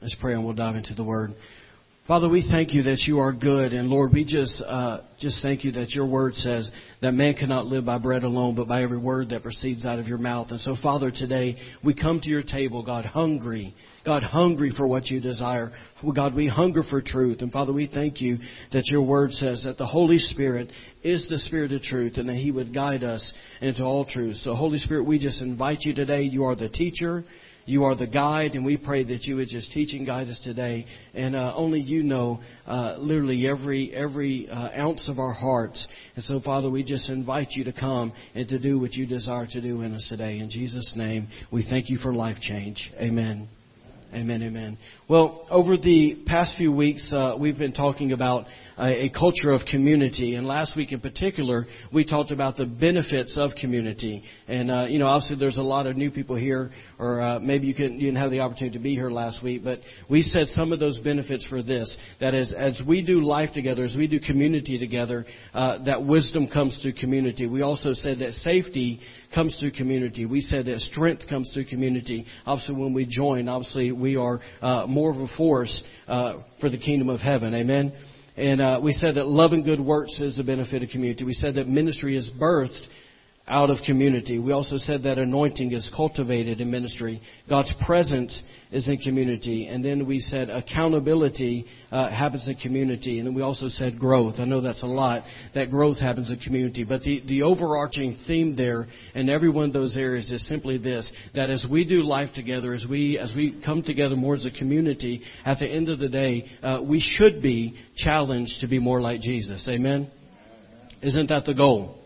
Let's pray and we'll dive into the Word. Father, we thank you that you are good, and Lord, we just uh, just thank you that your word says that man cannot live by bread alone, but by every word that proceeds out of your mouth. And so, Father, today we come to your table, God, hungry, God, hungry for what you desire. God, we hunger for truth, and Father, we thank you that your word says that the Holy Spirit is the Spirit of truth, and that He would guide us into all truth. So, Holy Spirit, we just invite you today. You are the teacher. You are the guide, and we pray that you would just teach and guide us today. And uh, only you know uh, literally every every uh, ounce of our hearts. And so, Father, we just invite you to come and to do what you desire to do in us today. In Jesus' name, we thank you for life change. Amen. Amen, amen. Well, over the past few weeks, uh, we've been talking about a, a, culture of community, and last week in particular, we talked about the benefits of community. And uh, you know, obviously, there's a lot of new people here, or uh, maybe you, you didn't have the opportunity to be here last week. But we said some of those benefits for this. That is, as we do life together, as we do community together, uh, that wisdom comes through community. We also said that safety comes through community. We said that strength comes through community. Obviously, when we join, obviously we are uh, more of a force uh, for the kingdom of heaven. Amen. And uh, we said that love and good works is a benefit of community. We said that ministry is birthed out of community. We also said that anointing is cultivated in ministry. God's presence is in community. And then we said accountability uh, happens in community. And then we also said growth. I know that's a lot. That growth happens in community. But the, the overarching theme there in every one of those areas is simply this, that as we do life together, as we, as we come together more as a community, at the end of the day, uh, we should be challenged to be more like Jesus. Amen? Isn't that the goal?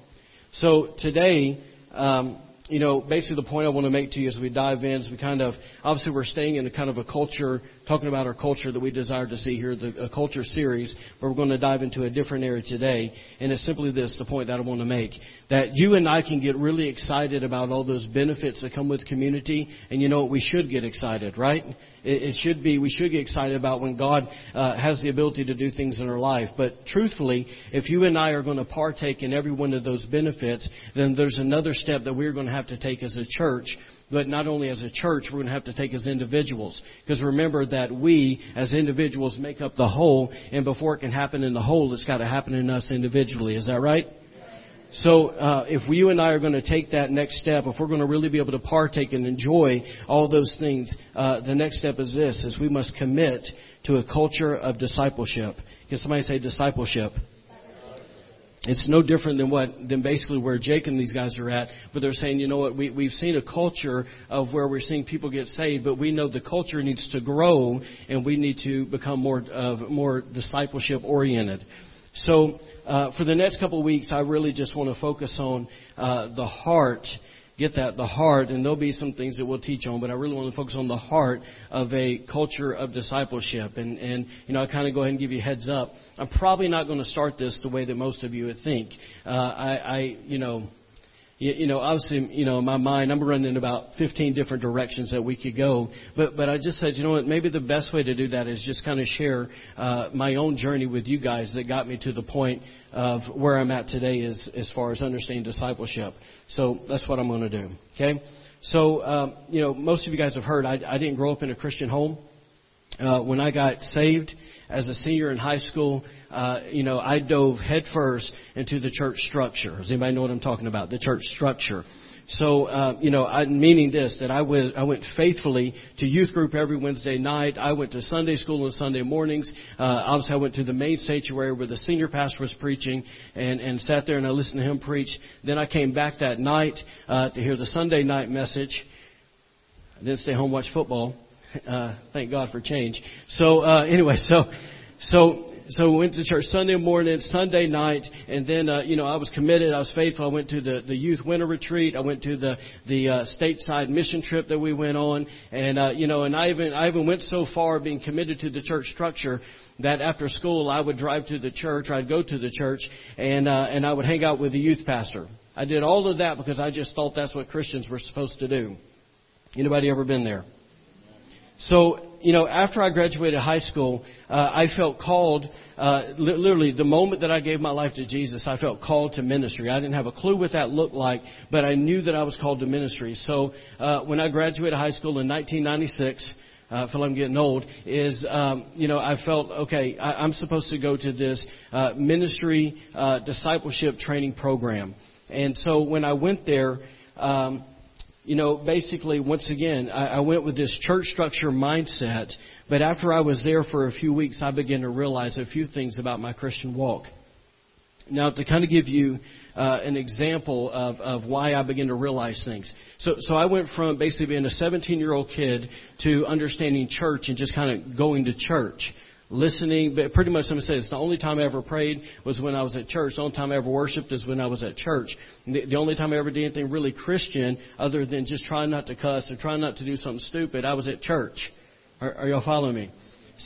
So today, um, you know, basically the point I want to make to you as we dive in is we kind of, obviously we're staying in a kind of a culture, talking about our culture that we desire to see here, the culture series, but we're going to dive into a different area today. And it's simply this, the point that I want to make, that you and I can get really excited about all those benefits that come with community, and you know what, we should get excited, right? It, should be, we should get excited about when God uh, has the ability to do things in our life. But truthfully, if you and I are going to partake in every one of those benefits, then there's another step that we're going to have to take as a church but not only as a church, we're going to have to take as individuals. Because remember that we, as individuals, make up the whole, and before it can happen in the whole, it's got to happen in us individually. Is that right? So uh, if you and I are going to take that next step, if we're going to really be able to partake and enjoy all those things, uh, the next step is this: is we must commit to a culture of discipleship. Can somebody say discipleship? It's no different than what than basically where Jake and these guys are at, but they're saying, you know what, we, we've seen a culture of where we're seeing people get saved, but we know the culture needs to grow and we need to become more uh, more discipleship oriented. So uh, for the next couple of weeks, I really just want to focus on uh, the heart. Get that, the heart, and there'll be some things that we'll teach on, but I really want to focus on the heart of a culture of discipleship. And, and you know, I kind of go ahead and give you heads up. I'm probably not going to start this the way that most of you would think. Uh, I, I, you know, you, you know, obviously, you know, in my mind, I'm running about 15 different directions that we could go. But, but I just said, you know what, maybe the best way to do that is just kind of share uh, my own journey with you guys that got me to the point of where I'm at today as, as far as understanding discipleship. So that's what I'm going to do. Okay? So, um, you know, most of you guys have heard I, I didn't grow up in a Christian home. Uh, when I got saved as a senior in high school, uh, you know, I dove headfirst into the church structure. Does anybody know what I'm talking about? The church structure. So, uh, you know, I, meaning this, that I went, I went faithfully to youth group every Wednesday night. I went to Sunday school on Sunday mornings. Uh, obviously, I went to the main sanctuary where the senior pastor was preaching and, and sat there and I listened to him preach. Then I came back that night uh, to hear the Sunday night message. I didn't stay home watch football. Uh, thank God for change. So uh, anyway, so so so we went to church Sunday morning, Sunday night, and then uh, you know I was committed. I was faithful. I went to the the youth winter retreat. I went to the the uh, stateside mission trip that we went on, and uh, you know, and I even I even went so far being committed to the church structure that after school I would drive to the church. I'd go to the church, and uh, and I would hang out with the youth pastor. I did all of that because I just thought that's what Christians were supposed to do. Anybody ever been there? So, you know, after I graduated high school, uh, I felt called, uh, li- literally the moment that I gave my life to Jesus, I felt called to ministry. I didn't have a clue what that looked like, but I knew that I was called to ministry. So, uh, when I graduated high school in 1996, uh, I feel I'm getting old, is, um, you know, I felt, okay, I, am supposed to go to this uh, ministry uh, discipleship training program. And so when I went there, um, you know, basically, once again, I, I went with this church structure mindset, but after I was there for a few weeks, I began to realize a few things about my Christian walk. Now, to kind of give you uh, an example of, of why I began to realize things. So, so I went from basically being a 17 year old kid to understanding church and just kind of going to church listening, but pretty much someone said it's the only time I ever prayed was when I was at church. The only time I ever worshiped is when I was at church. The, the only time I ever did anything really Christian other than just trying not to cuss or trying not to do something stupid, I was at church. Are, are y'all following me?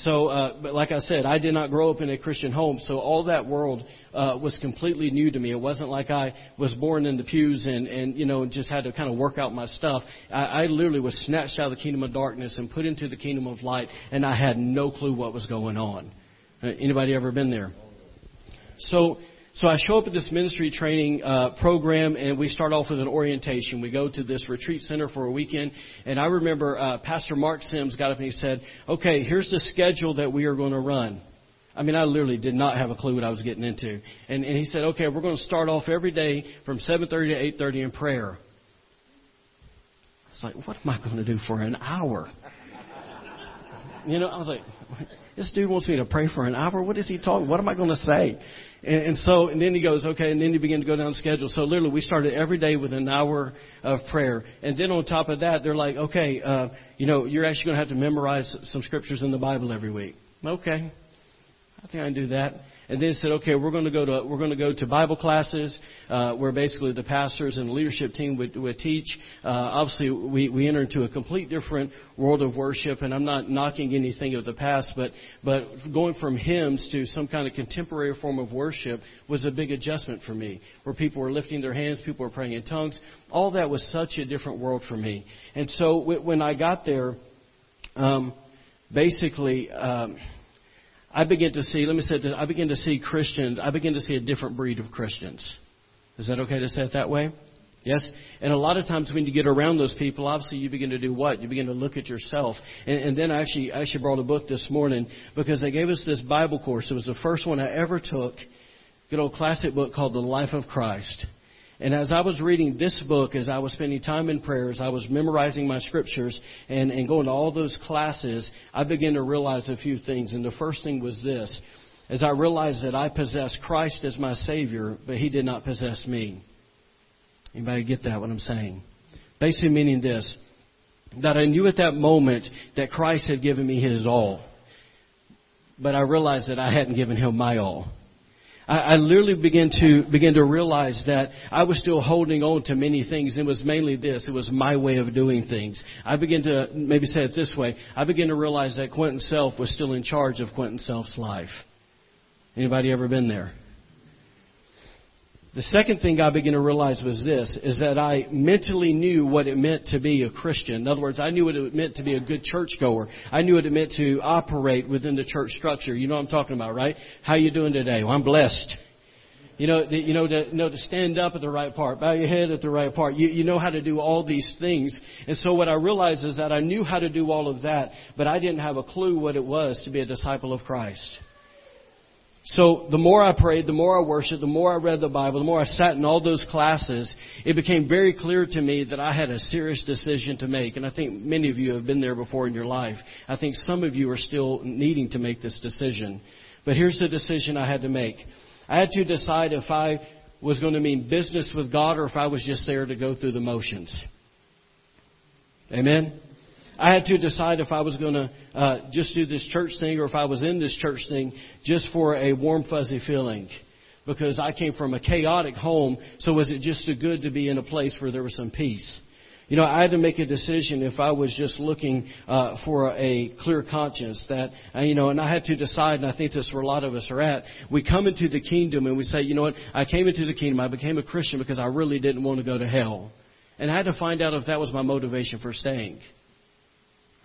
So, uh, but like I said, I did not grow up in a Christian home, so all that world uh, was completely new to me. It wasn't like I was born in the pews and and you know just had to kind of work out my stuff. I, I literally was snatched out of the kingdom of darkness and put into the kingdom of light, and I had no clue what was going on. Uh, anybody ever been there? So so I show up at this ministry training uh, program, and we start off with an orientation. We go to this retreat center for a weekend, and I remember uh, Pastor Mark Sims got up and he said, "Okay, here's the schedule that we are going to run." I mean, I literally did not have a clue what I was getting into, and, and he said, "Okay, we're going to start off every day from 7:30 to 8:30 in prayer." I was like, "What am I going to do for an hour?" You know, I was like, "This dude wants me to pray for an hour. What is he talking? What am I going to say?" And, and so, and then he goes, okay, and then he began to go down the schedule. So literally, we started every day with an hour of prayer. And then on top of that, they're like, okay, uh, you know, you're actually going to have to memorize some scriptures in the Bible every week. Okay, I think I can do that and then said, okay, we're going to go to we're going to go to Bible classes uh, where basically the pastors and the leadership team would, would teach. Uh, obviously, we we enter into a complete different world of worship, and I'm not knocking anything of the past, but but going from hymns to some kind of contemporary form of worship was a big adjustment for me, where people were lifting their hands, people were praying in tongues. All that was such a different world for me, and so when I got there, um, basically. Um, I begin to see, let me say this, I begin to see Christians, I begin to see a different breed of Christians. Is that okay to say it that way? Yes? And a lot of times when you get around those people, obviously you begin to do what? You begin to look at yourself. And, and then I actually, I actually brought a book this morning because they gave us this Bible course. It was the first one I ever took. Good old classic book called The Life of Christ. And as I was reading this book, as I was spending time in prayers, I was memorizing my scriptures and, and going to all those classes, I began to realize a few things. And the first thing was this, as I realized that I possessed Christ as my Savior, but He did not possess me. Anybody get that, what I'm saying? Basically meaning this, that I knew at that moment that Christ had given me His all. But I realized that I hadn't given Him my all. I, I literally began to begin to realize that I was still holding on to many things. It was mainly this. It was my way of doing things. I began to maybe say it this way. I began to realize that Quinton Self was still in charge of Quinton Self's life. Anybody ever been there? The second thing I began to realize was this, is that I mentally knew what it meant to be a Christian. In other words, I knew what it meant to be a good churchgoer. I knew what it meant to operate within the church structure. You know what I'm talking about, right? How you doing today? Well, I'm blessed. You know, the, you know, to, you know, to stand up at the right part, bow your head at the right part. You, you know how to do all these things. And so what I realized is that I knew how to do all of that, but I didn't have a clue what it was to be a disciple of Christ. So the more I prayed, the more I worshiped, the more I read the Bible, the more I sat in all those classes, it became very clear to me that I had a serious decision to make. And I think many of you have been there before in your life. I think some of you are still needing to make this decision. But here's the decision I had to make. I had to decide if I was going to mean business with God or if I was just there to go through the motions. Amen? I had to decide if I was going to uh, just do this church thing or if I was in this church thing just for a warm, fuzzy feeling. Because I came from a chaotic home, so was it just so good to be in a place where there was some peace? You know, I had to make a decision if I was just looking uh, for a clear conscience. That uh, you know, and I had to decide, and I think this is where a lot of us are at. We come into the kingdom and we say, you know what? I came into the kingdom. I became a Christian because I really didn't want to go to hell, and I had to find out if that was my motivation for staying.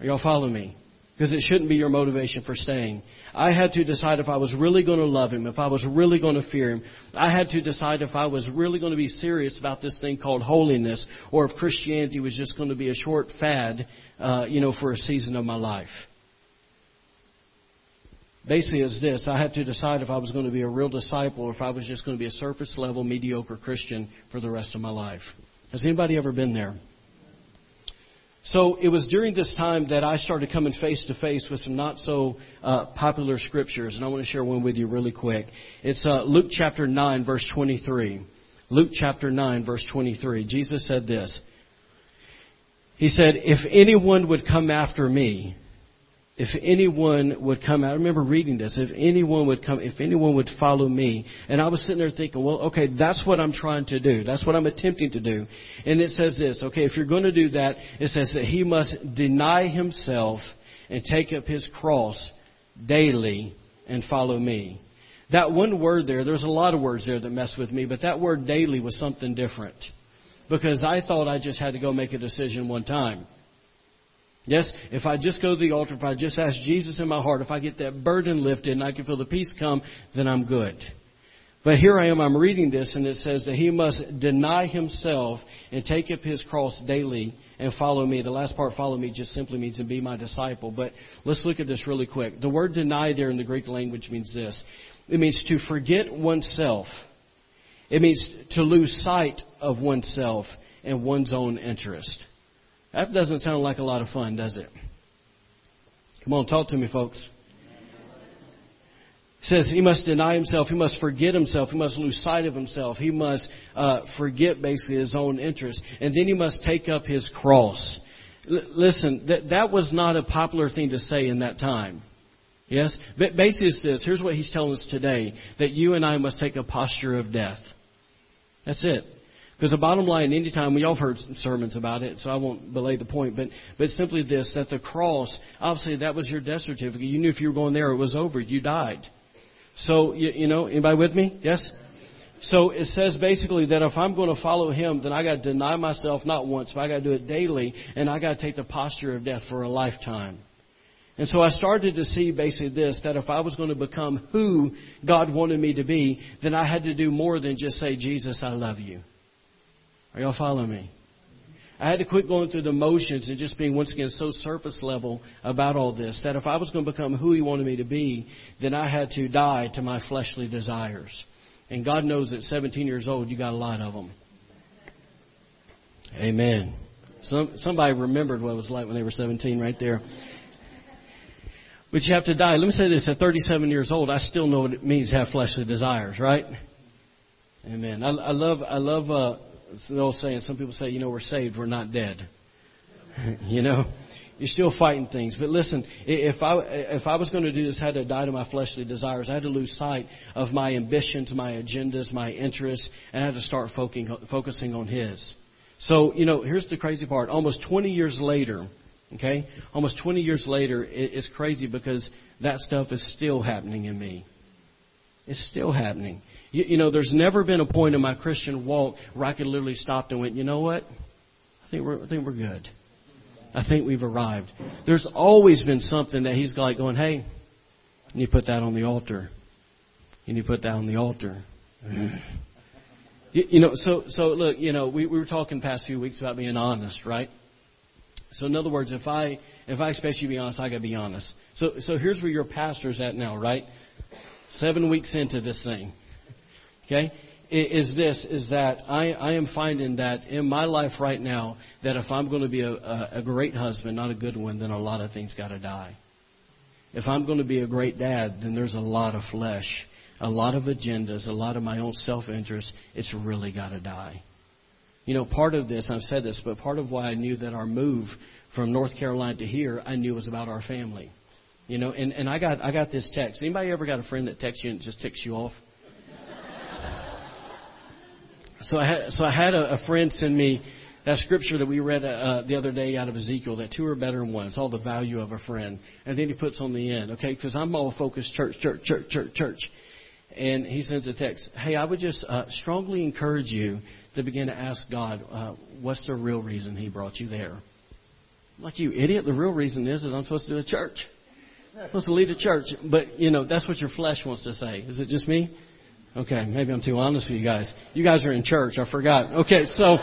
Are y'all following me? because it shouldn't be your motivation for staying. I had to decide if I was really going to love him, if I was really going to fear him. I had to decide if I was really going to be serious about this thing called holiness, or if Christianity was just going to be a short fad, uh, you know, for a season of my life. Basically, it's this: I had to decide if I was going to be a real disciple, or if I was just going to be a surface level, mediocre Christian for the rest of my life. Has anybody ever been there? So it was during this time that I started coming face to face with some not so uh, popular scriptures, and I want to share one with you really quick. It's uh, Luke chapter 9, verse 23. Luke chapter 9, verse 23. Jesus said this. He said, If anyone would come after me, if anyone would come out, I remember reading this, if anyone would come, if anyone would follow me, and I was sitting there thinking, well, okay, that's what I'm trying to do. That's what I'm attempting to do. And it says this, okay, if you're going to do that, it says that he must deny himself and take up his cross daily and follow me. That one word there, there's a lot of words there that mess with me, but that word daily was something different. Because I thought I just had to go make a decision one time. Yes, if I just go to the altar, if I just ask Jesus in my heart, if I get that burden lifted and I can feel the peace come, then I'm good. But here I am, I'm reading this, and it says that he must deny himself and take up his cross daily and follow me. The last part, follow me, just simply means to be my disciple. But let's look at this really quick. The word deny there in the Greek language means this it means to forget oneself, it means to lose sight of oneself and one's own interest. That doesn't sound like a lot of fun, does it? Come on, talk to me, folks. He says he must deny himself, he must forget himself, he must lose sight of himself, he must uh, forget basically his own interests, and then he must take up his cross. L- listen, that, that was not a popular thing to say in that time. Yes? But basically it's this. Here's what he's telling us today. That you and I must take a posture of death. That's it. Because the bottom line, anytime we all heard sermons about it, so I won't belay the point, but but simply this: that the cross, obviously, that was your death certificate. You knew if you were going there, it was over. You died. So you, you know, anybody with me? Yes. So it says basically that if I'm going to follow him, then I got to deny myself not once, but I got to do it daily, and I got to take the posture of death for a lifetime. And so I started to see basically this, that if I was going to become who God wanted me to be, then I had to do more than just say, Jesus, I love you. Are y'all following me? I had to quit going through the motions and just being once again so surface level about all this that if I was going to become who He wanted me to be, then I had to die to my fleshly desires. And God knows at 17 years old, you got a lot of them. Amen. Some, somebody remembered what it was like when they were 17 right there. But you have to die. Let me say this: at 37 years old, I still know what it means to have fleshly desires, right? Amen. I, I love, I love. Uh, it's the old saying. Some people say, you know, we're saved, we're not dead. you know, you're still fighting things. But listen, if I if I was going to do this, I had to die to my fleshly desires. I had to lose sight of my ambitions, my agendas, my interests, and I had to start focusing on His. So, you know, here's the crazy part. Almost 20 years later, okay, almost 20 years later, it's crazy because that stuff is still happening in me. It's still happening. You, you, know, there's never been a point in my Christian walk where I could literally stop and went, you know what? I think we're, I think we're good. I think we've arrived. There's always been something that he's like going, hey, you put that on the altar. And you put that on the altar. you, you know, so so look, you know, we, we were talking past few weeks about being honest, right? So in other words, if I if I expect you to be honest, I gotta be honest. So so here's where your pastor's at now, right? Seven weeks into this thing okay, is this, is that I, I am finding that in my life right now, that if I'm going to be a, a, a great husband, not a good one, then a lot of things got to die. If I'm going to be a great dad, then there's a lot of flesh, a lot of agendas, a lot of my own self-interest. It's really got to die. You know, part of this, I've said this, but part of why I knew that our move from North Carolina to here, I knew was about our family. You know, and, and I got I got this text. Anybody ever got a friend that texts you and just ticks you off? So I had, so I had a, a friend send me that scripture that we read uh, the other day out of Ezekiel, that two are better than one. It's all the value of a friend. And then he puts on the end, okay, because I'm all focused church, church, church, church, church. And he sends a text, hey, I would just uh, strongly encourage you to begin to ask God, uh, what's the real reason he brought you there? like, you idiot. The real reason is, is I'm supposed to do a church. I'm supposed to lead a church. But, you know, that's what your flesh wants to say. Is it just me? Okay, maybe I'm too honest with you guys. You guys are in church. I forgot. Okay, so,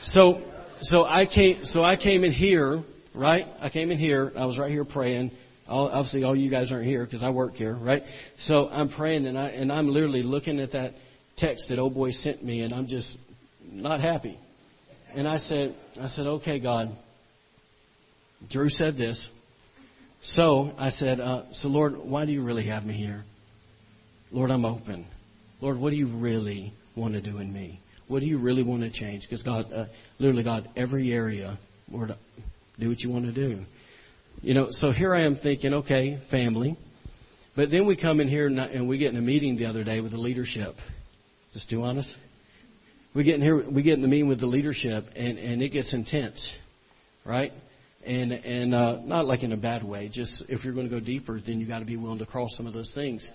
so, so I came, so I came in here, right? I came in here. I was right here praying. All, obviously, all you guys aren't here because I work here, right? So I'm praying and I and I'm literally looking at that text that old boy sent me, and I'm just not happy. And I said, I said, okay, God. Drew said this. So I said, uh, so Lord, why do you really have me here? Lord, I'm open. Lord, what do you really want to do in me? What do you really want to change? Because God, uh, literally, God, every area, Lord, do what you want to do. You know, so here I am thinking, okay, family. But then we come in here and we get in a meeting the other day with the leadership. Just too honest. We get in here, we get in the meeting with the leadership, and and it gets intense, right? And and uh, not like in a bad way. Just if you're going to go deeper, then you got to be willing to cross some of those things.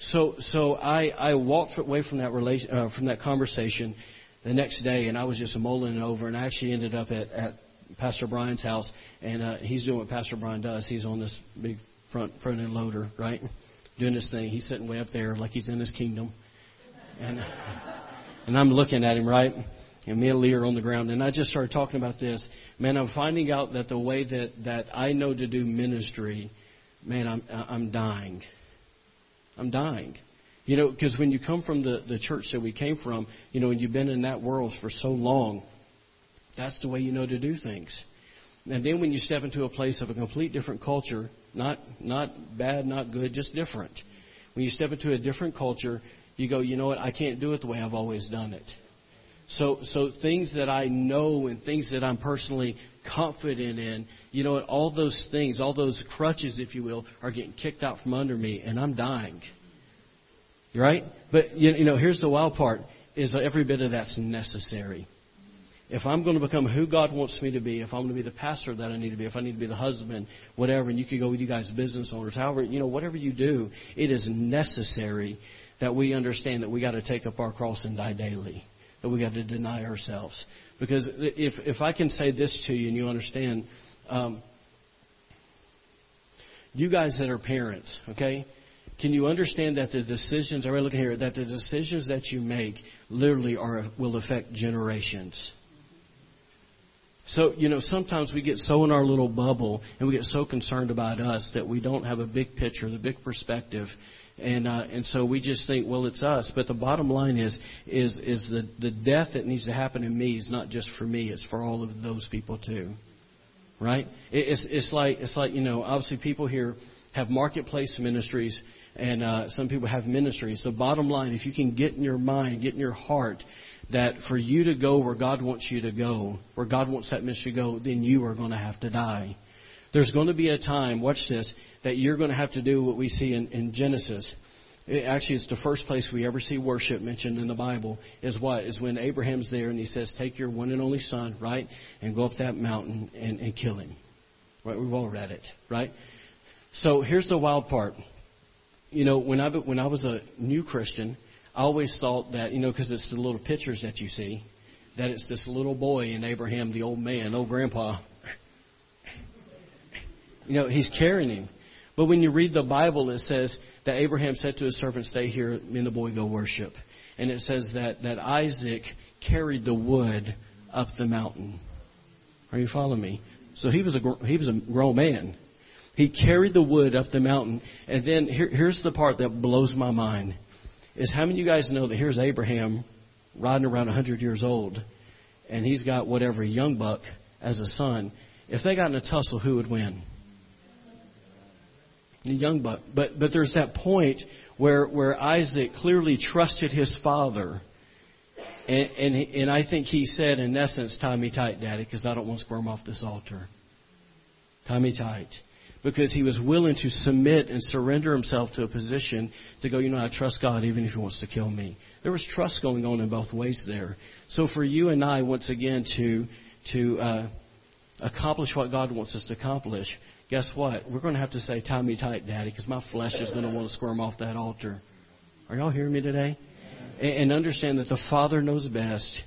So so I I walked away from that relation uh, from that conversation the next day, and I was just mulling it over, and I actually ended up at at Pastor Brian's house, and uh, he's doing what Pastor Brian does. He's on this big front front end loader, right, doing this thing. He's sitting way up there like he's in his kingdom, and and I'm looking at him, right? And me and Lee are on the ground, and I just started talking about this. Man, I'm finding out that the way that that I know to do ministry, man, I'm I'm dying. I'm dying. You know, because when you come from the, the church that we came from, you know, and you've been in that world for so long, that's the way you know to do things. And then when you step into a place of a complete different culture, not not bad, not good, just different. When you step into a different culture, you go, you know what, I can't do it the way I've always done it. So, so things that I know and things that I'm personally confident in, you know all those things, all those crutches, if you will, are getting kicked out from under me, and I'm dying. Right? But you know, here's the wild part: is every bit of that's necessary. If I'm going to become who God wants me to be, if I'm going to be the pastor that I need to be, if I need to be the husband, whatever, and you could go with you guys business owners, however, you know, whatever you do, it is necessary that we understand that we got to take up our cross and die daily. That we got to deny ourselves. Because if if I can say this to you and you understand, um, you guys that are parents, okay, can you understand that the decisions? Are we looking here? That the decisions that you make literally are will affect generations. So, you know, sometimes we get so in our little bubble and we get so concerned about us that we don't have a big picture, the big perspective. And uh, and so we just think, well, it's us. But the bottom line is is is the the death that needs to happen in me is not just for me; it's for all of those people too, right? It, It's it's like it's like you know, obviously people here have marketplace ministries, and uh, some people have ministries. The bottom line, if you can get in your mind, get in your heart that for you to go where God wants you to go, where God wants that ministry to go, then you are going to have to die. There's going to be a time, watch this, that you're going to have to do what we see in, in Genesis. It, actually, it's the first place we ever see worship mentioned in the Bible. Is what? Is when Abraham's there and he says, Take your one and only son, right, and go up that mountain and, and kill him. Right? We've all read it, right? So here's the wild part. You know, when I, when I was a new Christian, I always thought that, you know, because it's the little pictures that you see, that it's this little boy and Abraham, the old man, old grandpa, you know, he's carrying him. But when you read the Bible, it says that Abraham said to his servant, Stay here, me and the boy go worship. And it says that, that Isaac carried the wood up the mountain. Are you following me? So he was a, he was a grown man. He carried the wood up the mountain. And then here, here's the part that blows my mind. Is how many of you guys know that here's Abraham riding around 100 years old, and he's got whatever, young buck as a son. If they got in a tussle, who would win? Young buck. But but there's that point where where Isaac clearly trusted his father, and and, and I think he said in essence, "Tie me tight, Daddy, because I don't want to squirm off this altar. Tie me tight." Because he was willing to submit and surrender himself to a position to go, you know, I trust God even if he wants to kill me. There was trust going on in both ways there. So for you and I, once again, to to uh, accomplish what God wants us to accomplish, guess what? We're going to have to say, tie me tight, Daddy, because my flesh is going to want to squirm off that altar. Are y'all hearing me today? And understand that the Father knows best.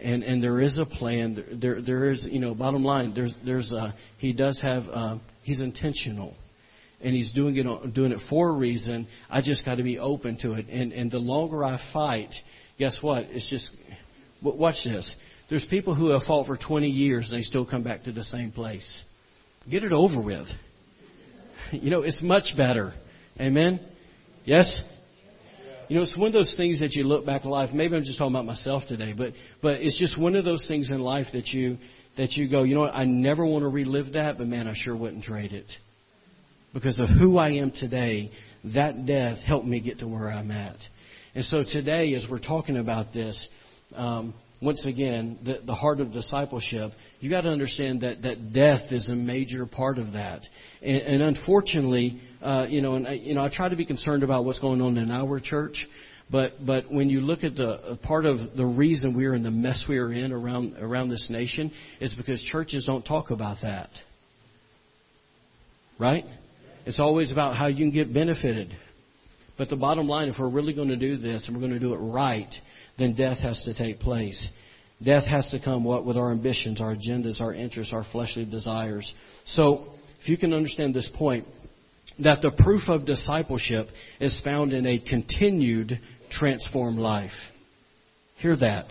and and there is a plan. There there is you know bottom line. There's there's a, he does have uh, he's intentional, and he's doing it doing it for a reason. I just got to be open to it. And and the longer I fight, guess what? It's just watch this. There's people who have fought for 20 years and they still come back to the same place. Get it over with. You know, it's much better. Amen? Yes? You know, it's one of those things that you look back in life. Maybe I'm just talking about myself today, but but it's just one of those things in life that you that you go, you know what? I never want to relive that, but man, I sure wouldn't trade it because of who I am today. That death helped me get to where I'm at, and so today, as we're talking about this. Um, once again, the, the heart of discipleship, you got to understand that, that death is a major part of that. And, and unfortunately, uh, you know, and I, you know, I try to be concerned about what's going on in our church, but but when you look at the uh, part of the reason we're in the mess we are in around around this nation is because churches don't talk about that. Right? It's always about how you can get benefited. But the bottom line, if we're really going to do this and we're going to do it right, then death has to take place. Death has to come what with our ambitions, our agendas, our interests, our fleshly desires. So, if you can understand this point, that the proof of discipleship is found in a continued transformed life. Hear that.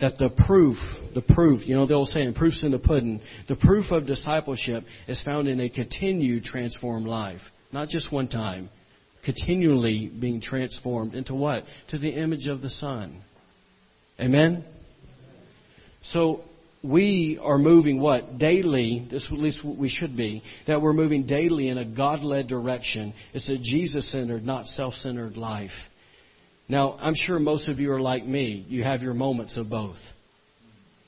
That the proof, the proof, you know the old saying, proof's in the pudding. The proof of discipleship is found in a continued transformed life. Not just one time. Continually being transformed into what? To the image of the Son. Amen? So we are moving what? Daily, this at least we should be, that we're moving daily in a God led direction. It's a Jesus centered, not self centered life. Now, I'm sure most of you are like me. You have your moments of both.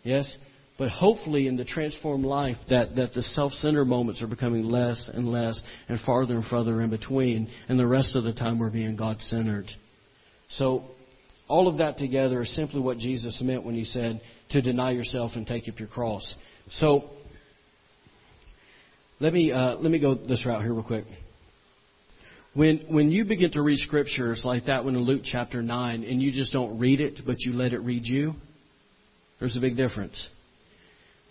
Yes? But hopefully in the transformed life that, that the self-centered moments are becoming less and less and farther and farther in between and the rest of the time we're being God-centered. So all of that together is simply what Jesus meant when he said to deny yourself and take up your cross. So, let me uh, let me go this route here real quick. When when you begin to read scriptures like that one in Luke chapter nine, and you just don't read it, but you let it read you, there's a big difference.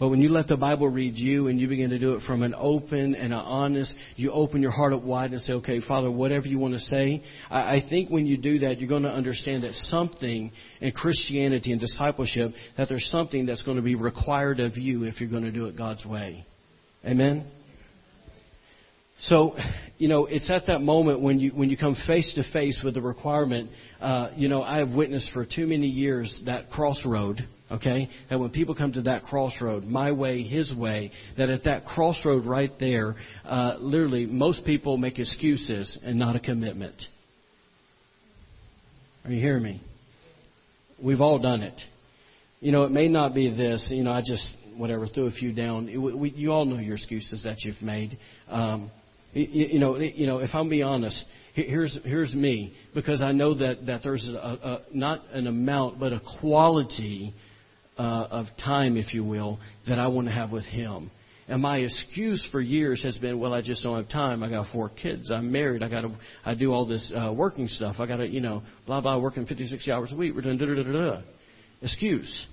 But when you let the Bible read you and you begin to do it from an open and an honest, you open your heart up wide and say, okay, Father, whatever you want to say. I, think when you do that, you're going to understand that something in Christianity and discipleship, that there's something that's going to be required of you if you're going to do it God's way. Amen? So, you know, it's at that moment when you when you come face to face with the requirement. Uh, you know, I have witnessed for too many years that crossroad Okay? That when people come to that crossroad, my way, his way, that at that crossroad right there, uh, literally, most people make excuses and not a commitment. Are you hearing me? We've all done it. You know, it may not be this. You know, I just, whatever, threw a few down. It, we, you all know your excuses that you've made. Um, you, you know, you know, if I'm being honest, here's here's me because I know that that there's a, a, not an amount but a quality uh, of time, if you will, that I want to have with Him. And my excuse for years has been, well, I just don't have time. I got four kids. I'm married. I got to, I do all this uh, working stuff. I got to, you know, blah blah, working 50, 60 hours a week. We're doing da da da da. Excuse,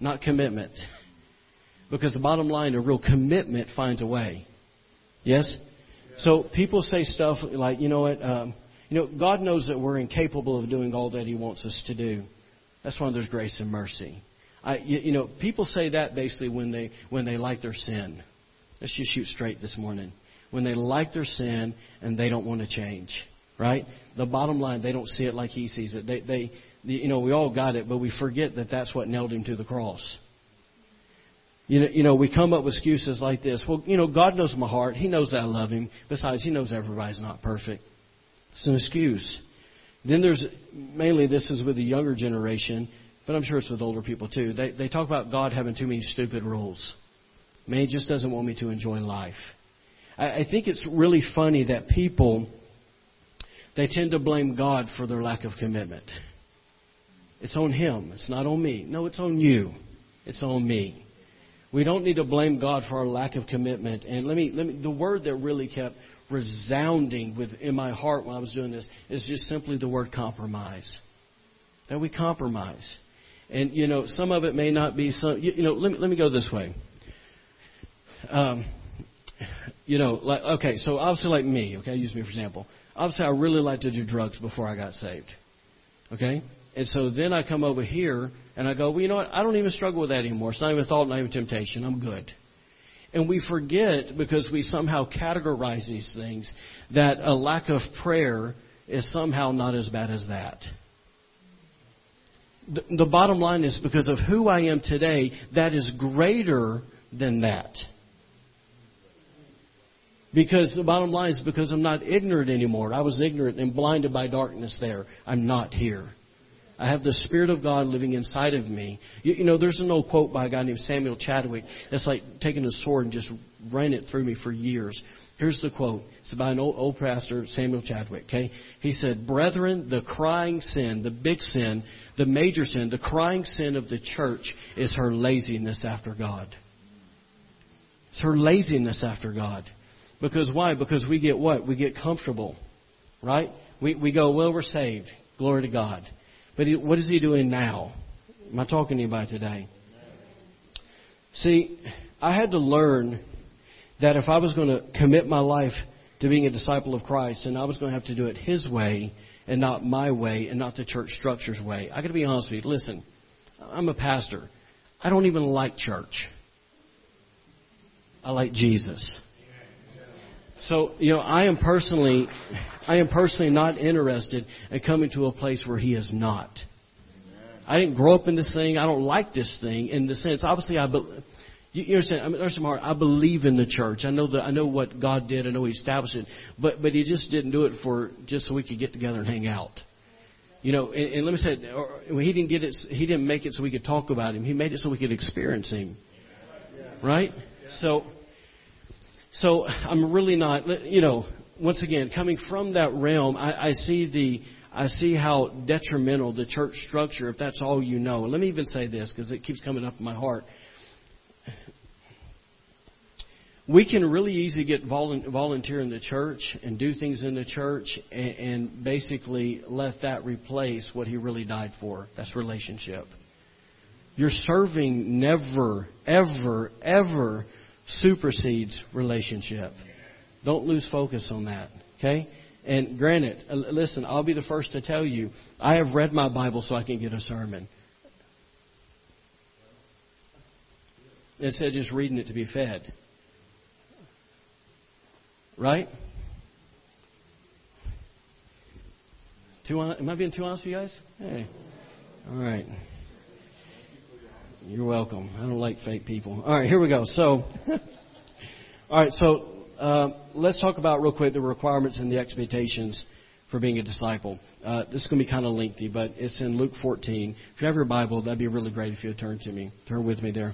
not commitment. Because the bottom line, a real commitment finds a way. Yes. So people say stuff like, you know what, um, you know, God knows that we're incapable of doing all that He wants us to do. That's why there's grace and mercy. I, you, you know, people say that basically when they when they like their sin. Let's just shoot straight this morning. When they like their sin and they don't want to change, right? The bottom line, they don't see it like he sees it. They, they, you know, we all got it, but we forget that that's what nailed him to the cross. You know, you know, we come up with excuses like this. Well, you know, God knows my heart. He knows that I love Him. Besides, He knows everybody's not perfect. It's an excuse. Then there's mainly this is with the younger generation but I'm sure it's with older people too. They, they talk about God having too many stupid rules. Man, he just doesn't want me to enjoy life. I, I think it's really funny that people, they tend to blame God for their lack of commitment. It's on him. It's not on me. No, it's on you. It's on me. We don't need to blame God for our lack of commitment. And let me, let me, the word that really kept resounding with, in my heart when I was doing this is just simply the word compromise. That we compromise. And you know, some of it may not be some. You, you know, let me let me go this way. Um, you know, like okay, so obviously like me, okay, use me for example. Obviously, I really liked to do drugs before I got saved. Okay, and so then I come over here and I go, well, you know what? I don't even struggle with that anymore. It's not even a thought, not even temptation. I'm good. And we forget because we somehow categorize these things that a lack of prayer is somehow not as bad as that. The, bottom line is because of who I am today, that is greater than that. Because the bottom line is because I'm not ignorant anymore. I was ignorant and blinded by darkness there. I'm not here. I have the Spirit of God living inside of me. You, you, know, there's an old quote by a guy named Samuel Chadwick that's like taking a sword and just ran it through me for years. Here's the quote. It's by an old, old pastor, Samuel Chadwick. Okay, he said, "Brethren, the crying sin, the big sin, the major sin, the crying sin of the church is her laziness after God. It's her laziness after God. Because why? Because we get what? We get comfortable, right? We we go, well, we're saved. Glory to God. But he, what is he doing now? Am I talking to anybody today? See, I had to learn that if I was going to commit my life to being a disciple of Christ, and I was going to have to do it His way and not my way and not the church structure's way. I got to be honest with you. Listen, I'm a pastor. I don't even like church. I like Jesus. So, you know, I am personally, I am personally not interested in coming to a place where He is not. I didn't grow up in this thing. I don't like this thing in the sense. Obviously, I. You understand? I mean, there's some hard. I believe in the church. I know that. I know what God did. I know He established it. But but He just didn't do it for just so we could get together and hang out. You know, and, and let me say, He didn't get it. He didn't make it so we could talk about Him. He made it so we could experience Him. Right? So so I'm really not, you know, once again, coming from that realm, I, I see the, I see how detrimental the church structure, if that's all you know. Let me even say this because it keeps coming up in my heart. We can really easily get volunteer in the church and do things in the church and, basically let that replace what he really died for. That's relationship. Your serving never, ever, ever supersedes relationship. Don't lose focus on that. Okay? And granted, uh, listen, I'll be the first to tell you, I have read my Bible so I can get a sermon. Instead of just reading it to be fed. Right? Too, am I being too honest with you guys? Hey. All right. You're welcome. I don't like fake people. All right, here we go. So, all right, so uh, let's talk about real quick the requirements and the expectations for being a disciple. Uh, this is going to be kind of lengthy, but it's in Luke 14. If you have your Bible, that'd be really great if you would turn to me. Turn with me there.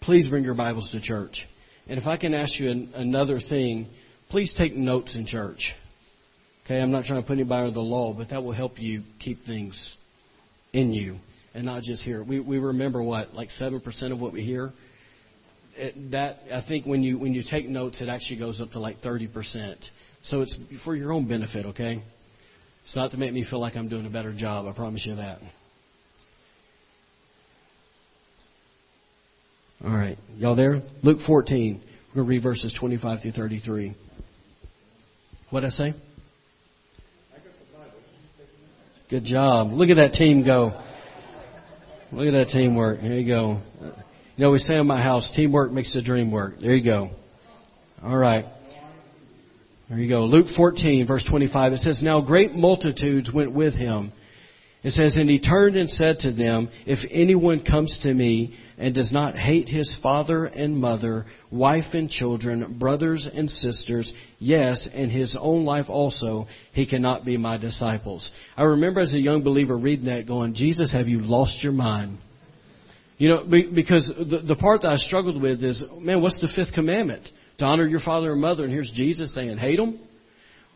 Please bring your Bibles to church. And if I can ask you an, another thing, please take notes in church. Okay, I'm not trying to put anybody under the law, but that will help you keep things in you and not just hear. We we remember what like seven percent of what we hear. It, that I think when you when you take notes, it actually goes up to like thirty percent. So it's for your own benefit, okay? It's not to make me feel like I'm doing a better job. I promise you that. All right, y'all there? Luke 14. We're going to read verses 25 through 33. What did I say? Good job. Look at that team go. Look at that teamwork. Here you go. You know, we say in my house, teamwork makes the dream work. There you go. All right. There you go. Luke 14, verse 25. It says, Now great multitudes went with him it says, And he turned and said to them, If anyone comes to me and does not hate his father and mother, wife and children, brothers and sisters, yes, and his own life also, he cannot be my disciples. I remember as a young believer reading that going, Jesus, have you lost your mind? You know, because the, part that I struggled with is, man, what's the fifth commandment? To honor your father and mother, and here's Jesus saying, hate them?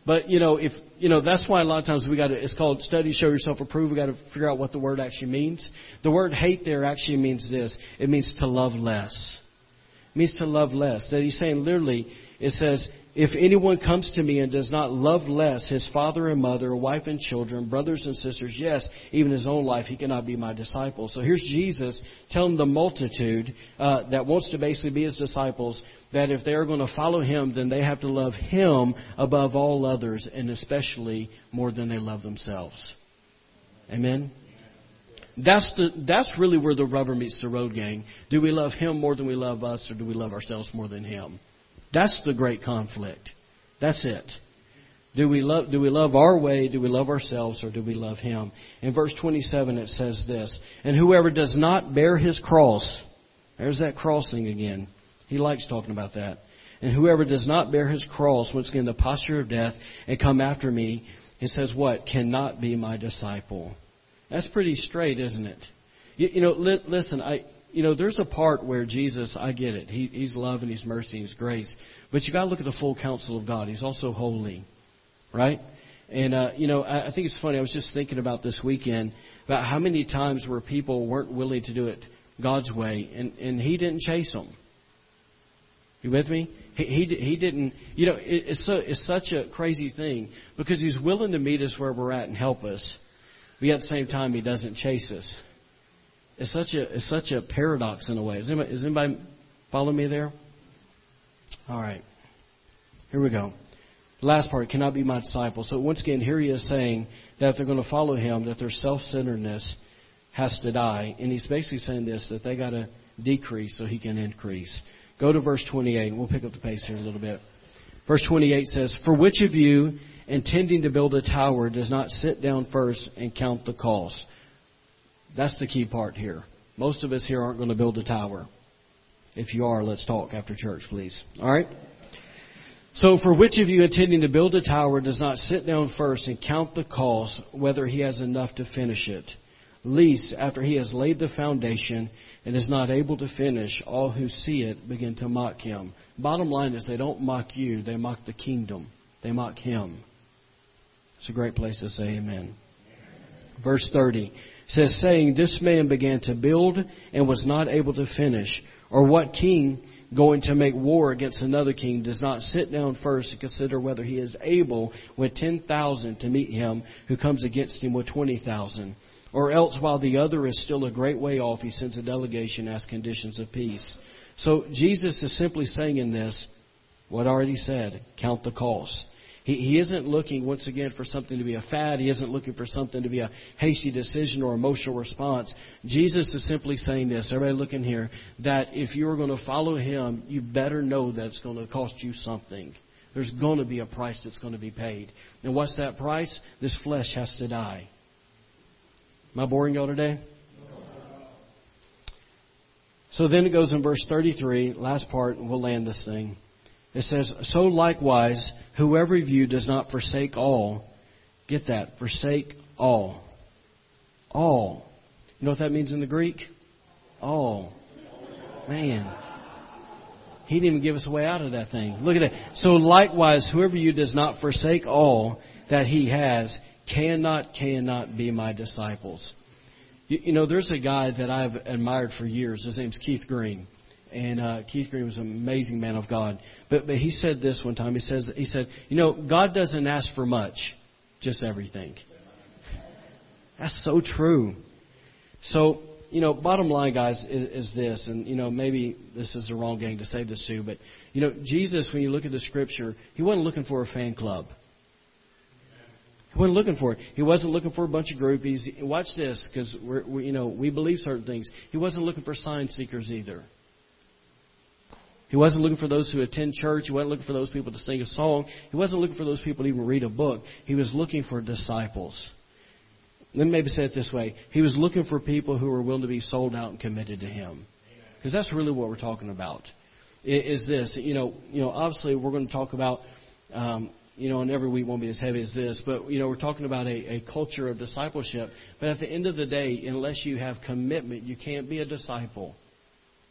But you know, if you know, that's why a lot of times we got to. It's called study, show yourself approved. We got to figure out what the word actually means. The word hate there actually means this. It means to love less. It means to love less. That he's saying literally, it says if anyone comes to me and does not love less his father and mother, wife and children, brothers and sisters, yes, even his own life, he cannot be my disciple. So here's Jesus telling the multitude uh, that wants to basically be his disciples that if they're going to follow him, then they have to love him above all others, and especially more than they love themselves. Amen. That's the that's really where the rubber meets the road, gang. Do we love him more than we love us, or do we love ourselves more than him? That's the great conflict. That's it. Do we love do we love our way, do we love ourselves, or do we love him? In verse twenty seven it says this And whoever does not bear his cross there's that crossing again. He likes talking about that. And whoever does not bear his cross, once again the posture of death, and come after me, it says what? Cannot be my disciple. That's pretty straight, isn't it? You, you know, li- listen, I you know, there's a part where Jesus, I get it. He, he's love and He's mercy and He's grace. But you got to look at the full counsel of God. He's also holy, right? And uh, you know, I, I think it's funny. I was just thinking about this weekend about how many times where people weren't willing to do it God's way, and and He didn't chase them. You with me? He he, he didn't. You know, it, it's so it's such a crazy thing because He's willing to meet us where we're at and help us, but at the same time He doesn't chase us. It's such a it's such a paradox in a way. Is anybody, is anybody me there? All right. Here we go. Last part cannot be my disciple. So once again, here he is saying that if they're going to follow him, that their self-centeredness has to die, and he's basically saying this that they got to decrease so he can increase. Go to verse 28, and we'll pick up the pace here a little bit. Verse 28 says, "For which of you, intending to build a tower, does not sit down first and count the cost?" That's the key part here. Most of us here aren't going to build a tower. If you are, let's talk after church, please. All right? So, for which of you intending to build a tower does not sit down first and count the cost, whether he has enough to finish it? Least, after he has laid the foundation and is not able to finish, all who see it begin to mock him. Bottom line is they don't mock you, they mock the kingdom. They mock him. It's a great place to say amen. Verse 30 says, saying, This man began to build and was not able to finish. Or what king going to make war against another king does not sit down first and consider whether he is able with 10,000 to meet him who comes against him with 20,000? Or else while the other is still a great way off, he sends a delegation as conditions of peace. So Jesus is simply saying in this, what I already said, count the cost. He, he isn't looking, once again, for something to be a fad. He isn't looking for something to be a hasty decision or emotional response. Jesus is simply saying this, everybody looking here, that if you are going to follow Him, you better know that it's going to cost you something. There's going to be a price that's going to be paid. And what's that price? This flesh has to die. Am I boring y'all today? So then it goes in verse 33, last part, and we'll land this thing. It says, So likewise, whoever of you does not forsake all, get that, forsake all. All. You know what that means in the Greek? All. Man. He didn't even give us a way out of that thing. Look at that. So likewise, whoever you does not forsake all that he has, cannot, cannot be my disciples. You, you know, there's a guy that I've admired for years. His name's Keith Green and uh, Keith Green was an amazing man of God. But but he said this one time. He says he said, you know, God doesn't ask for much, just everything. That's so true. So you know, bottom line, guys, is, is this, and you know, maybe this is the wrong gang to say this to, but you know, Jesus, when you look at the Scripture, he wasn't looking for a fan club. He wasn't looking for it. He wasn't looking for a bunch of groupies. Watch this, because we, you know, we believe certain things. He wasn't looking for sign seekers either. He wasn't looking for those who attend church. He wasn't looking for those people to sing a song. He wasn't looking for those people to even read a book. He was looking for disciples. Me maybe say it this way. He was looking for people who were willing to be sold out and committed to Him. Because that's really what we're talking about. Is this, you know, you know, obviously we're going to talk about, um, you know, and every week won't be as heavy as this, but, you know, we're talking about a, a culture of discipleship. But at the end of the day, unless you have commitment, you can't be a disciple.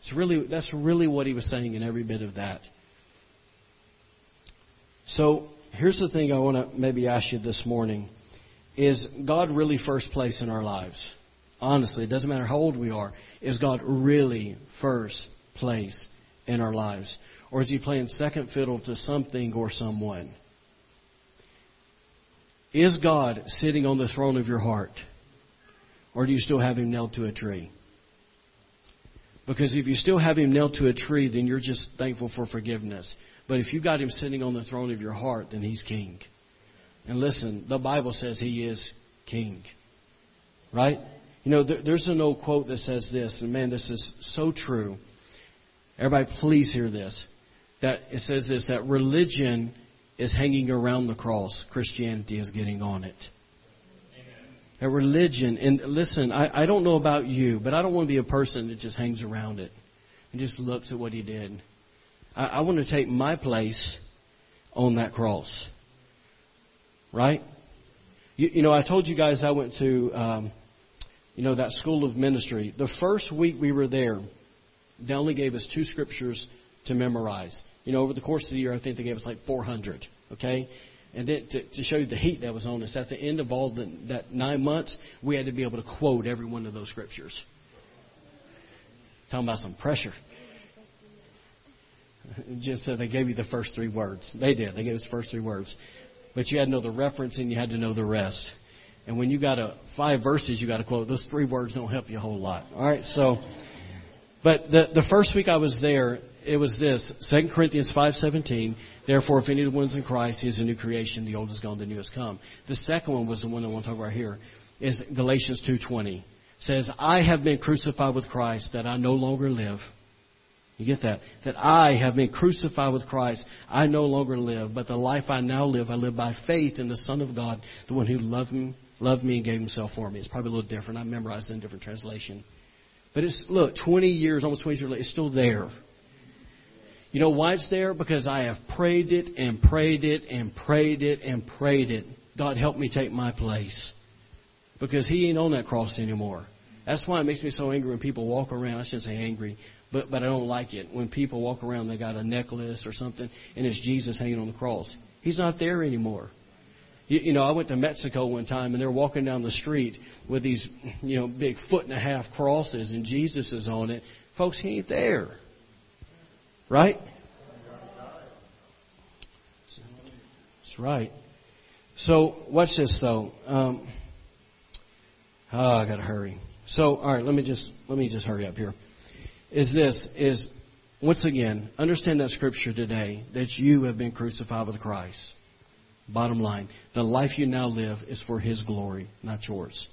It's really, that's really what he was saying in every bit of that. So here's the thing I want to maybe ask you this morning. Is God really first place in our lives? Honestly, it doesn't matter how old we are. Is God really first place in our lives? Or is he playing second fiddle to something or someone? Is God sitting on the throne of your heart? Or do you still have him nailed to a tree? Because if you still have him nailed to a tree, then you're just thankful for forgiveness. But if you got him sitting on the throne of your heart, then he's king. And listen, the Bible says he is king. Right? You know, there, there's an old quote that says this, and man, this is so true. Everybody, please hear this. That it says this that religion is hanging around the cross, Christianity is getting on it. That religion, and listen, I, I don't know about you, but I don't want to be a person that just hangs around it and just looks at what he did. I, I want to take my place on that cross. Right? You, you know, I told you guys I went to, um, you know, that school of ministry. The first week we were there, they only gave us two scriptures to memorize. You know, over the course of the year, I think they gave us like 400. Okay? And then to, to show you the heat that was on us, at the end of all the, that nine months, we had to be able to quote every one of those scriptures. Talking about some pressure. Just so they gave you the first three words. They did. They gave us the first three words. But you had to know the reference and you had to know the rest. And when you got a five verses you got to quote, those three words don't help you a whole lot. All right, so, but the the first week I was there, it was this: 2 Corinthians five seventeen. Therefore, if anyone is in Christ, he is a new creation. The old is gone, the new has come. The second one was the one I want to talk about here. Is Galatians two twenty says, "I have been crucified with Christ, that I no longer live." You get that? That I have been crucified with Christ. I no longer live, but the life I now live, I live by faith in the Son of God, the one who loved me, loved me and gave himself for me. It's probably a little different. I memorized it in a different translation. But it's, look, 20 years, almost 20 years later, it's still there. You know why it's there? Because I have prayed it and prayed it and prayed it and prayed it. God help me take my place. Because He ain't on that cross anymore. That's why it makes me so angry when people walk around. I shouldn't say angry, but but I don't like it when people walk around. They got a necklace or something, and it's Jesus hanging on the cross. He's not there anymore. You, you know, I went to Mexico one time, and they're walking down the street with these, you know, big foot and a half crosses, and Jesus is on it. Folks, he ain't there, right? That's right. So watch this though. Um, oh, I got to hurry. So, all right, let me just let me just hurry up here. Is this is once again understand that scripture today that you have been crucified with Christ. Bottom line, the life you now live is for His glory, not yours.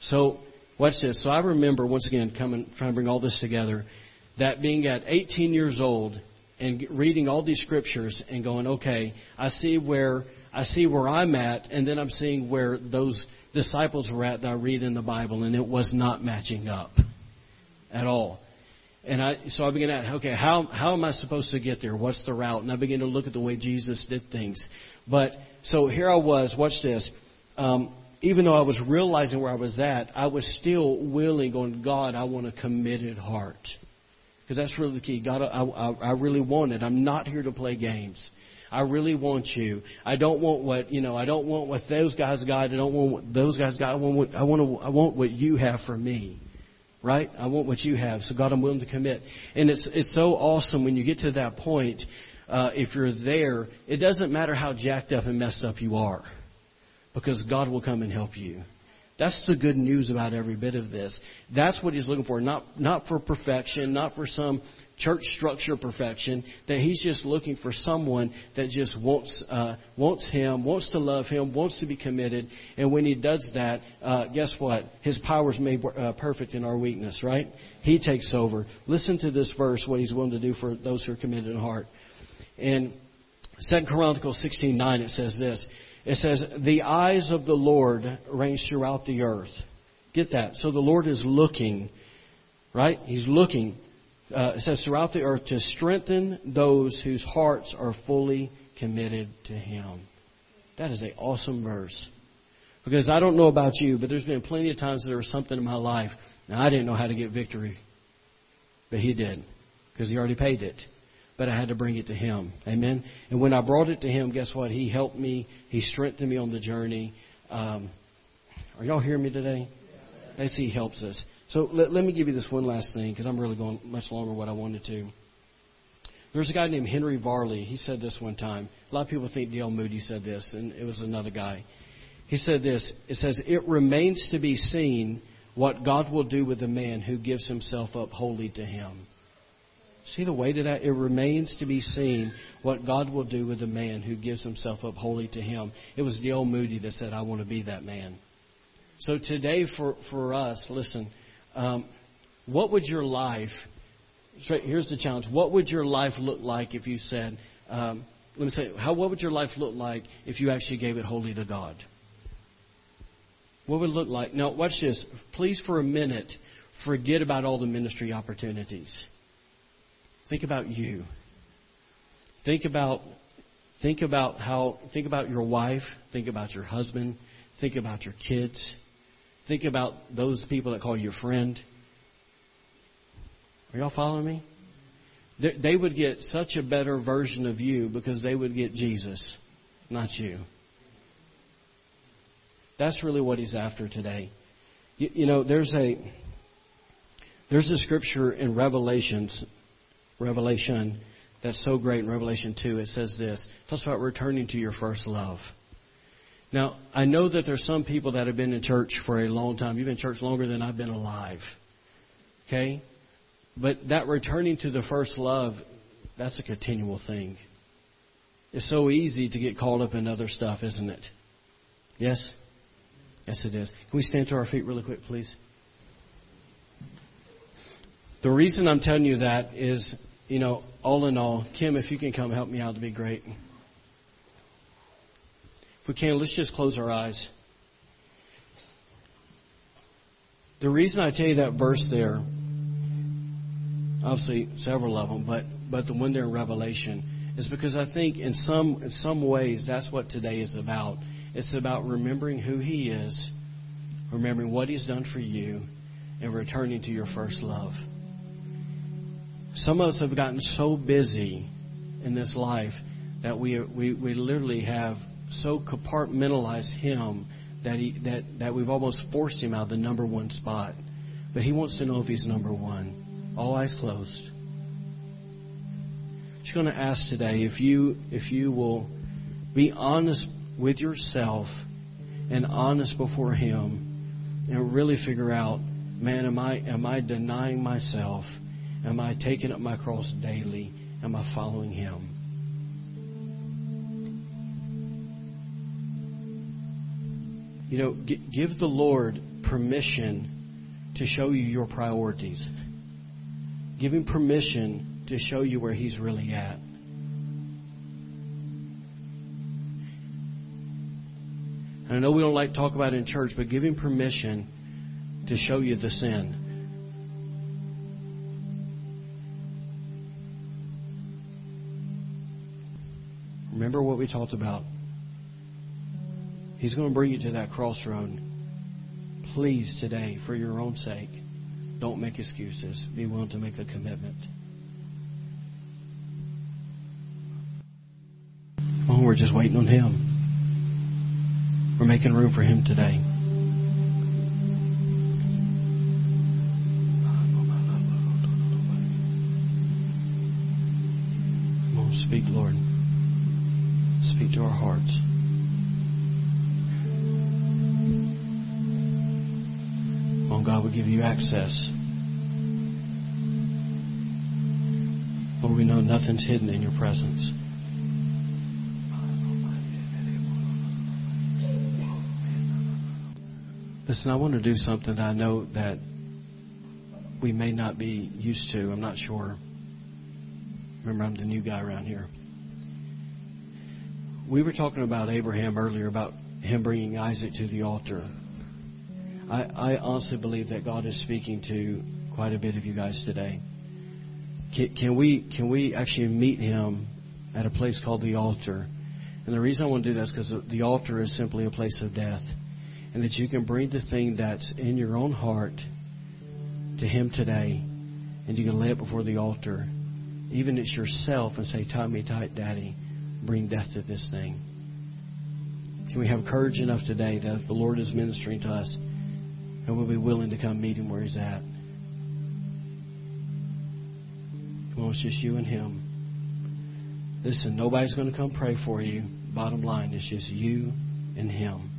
So, watch this. So I remember once again coming trying to bring all this together. That being at 18 years old and reading all these scriptures and going, okay, I see where I see where I'm at, and then I'm seeing where those disciples were at that I read in the Bible, and it was not matching up at all. And I, so I began to, okay, how, how am I supposed to get there? What's the route? And I began to look at the way Jesus did things. But, so here I was, watch this. Um, even though I was realizing where I was at, I was still willing on God, I want a committed heart. Because that's really the key. God, I, I, I really want it. I'm not here to play games. I really want you. I don't want what you know. I don't want what those guys got. I don't want what those guys got. I want what I want. To, I want what you have for me, right? I want what you have. So God, I'm willing to commit. And it's it's so awesome when you get to that point. Uh, if you're there, it doesn't matter how jacked up and messed up you are, because God will come and help you. That's the good news about every bit of this. That's what he's looking for. Not, not for perfection, not for some church structure perfection, that he's just looking for someone that just wants, uh, wants him, wants to love him, wants to be committed. And when he does that, uh, guess what? His power is made uh, perfect in our weakness, right? He takes over. Listen to this verse, what he's willing to do for those who are committed in heart. In 2 Chronicles 16:9, it says this. It says, The eyes of the Lord range throughout the earth. Get that. So the Lord is looking, right? He's looking uh, it says throughout the earth to strengthen those whose hearts are fully committed to Him. That is an awesome verse. Because I don't know about you, but there's been plenty of times that there was something in my life and I didn't know how to get victory. But He did. Because He already paid it. But I had to bring it to Him. Amen. And when I brought it to Him, guess what? He helped me. He strengthened me on the journey. Um, are y'all hearing me today? That's He helps us. So let, let me give you this one last thing because I'm really going much longer than what I wanted to. There's a guy named Henry Varley. He said this one time. A lot of people think D.L. Moody said this, and it was another guy. He said this. It says, It remains to be seen what God will do with a man who gives himself up wholly to him. See the weight of that? It remains to be seen what God will do with a man who gives himself up wholly to him. It was D.L. Moody that said, I want to be that man. So today for, for us, listen, um, what would your life, here's the challenge, what would your life look like if you said, um, let me say, how, what would your life look like if you actually gave it wholly to God? What would it look like? Now, watch this. Please, for a minute, forget about all the ministry opportunities. Think about you. Think about think about how think about your wife, think about your husband, think about your kids. Think about those people that call you a friend. Are y'all following me? They would get such a better version of you because they would get Jesus, not you. That's really what he's after today. You, you know, there's a there's a scripture in Revelations, Revelation, that's so great in Revelation 2. It says this. It talks about returning to your first love. Now, I know that there's some people that have been in church for a long time. You've been in church longer than I've been alive. Okay? But that returning to the first love, that's a continual thing. It's so easy to get caught up in other stuff, isn't it? Yes? Yes, it is. Can we stand to our feet really quick, please? The reason I'm telling you that is, you know, all in all, Kim, if you can come help me out, it'd be great. If we can, let's just close our eyes. The reason I tell you that verse there, obviously several of them, but but the one there in Revelation is because I think in some in some ways that's what today is about. It's about remembering who He is, remembering what He's done for you, and returning to your first love. Some of us have gotten so busy in this life that we, we, we literally have so compartmentalized Him that, he, that, that we've almost forced Him out of the number one spot. But He wants to know if He's number one. All eyes closed. Just going to ask today if you if you will be honest with yourself and honest before Him and really figure out, man, am I, am I denying myself? Am I taking up my cross daily? Am I following Him? You know, give the Lord permission to show you your priorities. Give Him permission to show you where He's really at. And I know we don't like to talk about it in church, but give him permission to show you the sin. Remember what we talked about. He's going to bring you to that crossroad. Please, today, for your own sake, don't make excuses. Be willing to make a commitment. Oh, we're just waiting on Him. We're making room for Him today. Hearts. Oh, God, we give you access. Lord, we know nothing's hidden in your presence. Listen, I want to do something that I know that we may not be used to. I'm not sure. Remember, I'm the new guy around here. We were talking about Abraham earlier, about him bringing Isaac to the altar. I, I honestly believe that God is speaking to quite a bit of you guys today. Can, can we can we actually meet Him at a place called the altar? And the reason I want to do that is because the altar is simply a place of death and that you can bring the thing that's in your own heart to Him today, and you can lay it before the altar, even it's yourself, and say, "Tie me tight, Daddy bring death to this thing. Can we have courage enough today that if the Lord is ministering to us, and we'll be willing to come meet Him where He's at? Come on, it's just you and Him. Listen, nobody's going to come pray for you. Bottom line, it's just you and Him.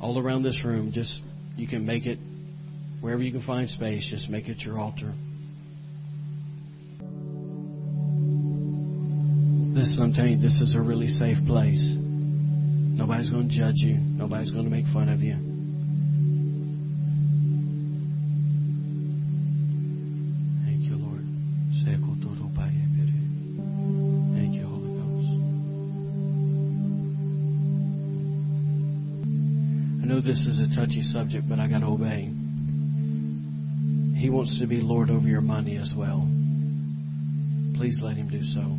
All around this room, just you can make it wherever you can find space, just make it your altar. Listen, I'm telling you, this is a really safe place. Nobody's going to judge you, nobody's going to make fun of you. Thank you, Lord. Thank you, Holy Ghost. I know this is a touchy subject, but I got to obey. He wants to be Lord over your money as well. Please let him do so.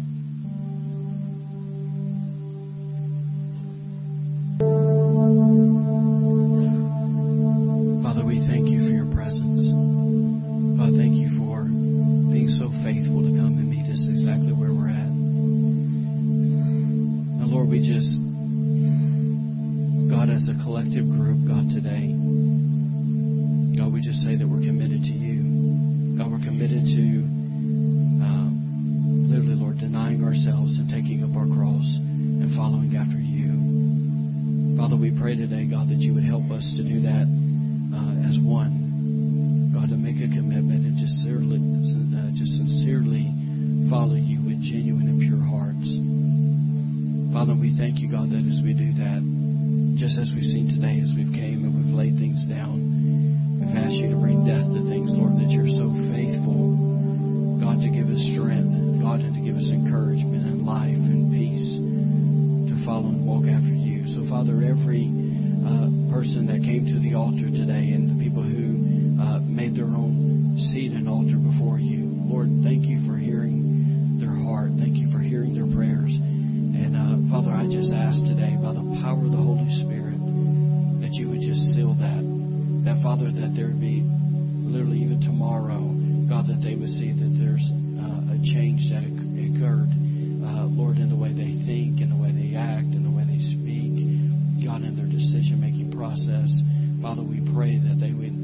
Father, we thank you, God, that as we do that, just as we've seen today, as we've came and we've laid things down, we've asked you to bring death to things, Lord, that you're so faithful, God, to give us strength, God, and to give us encouragement and life and peace to follow and walk after you. So, Father, every uh, person that came to the altar today and the people who uh, made their own seat and altar before you. Lord, thank you for hearing their heart. Thank you for hearing their prayer. Father, I just ask today by the power of the Holy Spirit that you would just seal that. That, Father, that there would be literally even tomorrow, God, that they would see that there's uh, a change that occurred, uh, Lord, in the way they think, in the way they act, in the way they speak, God, in their decision making process. Father, we pray that they would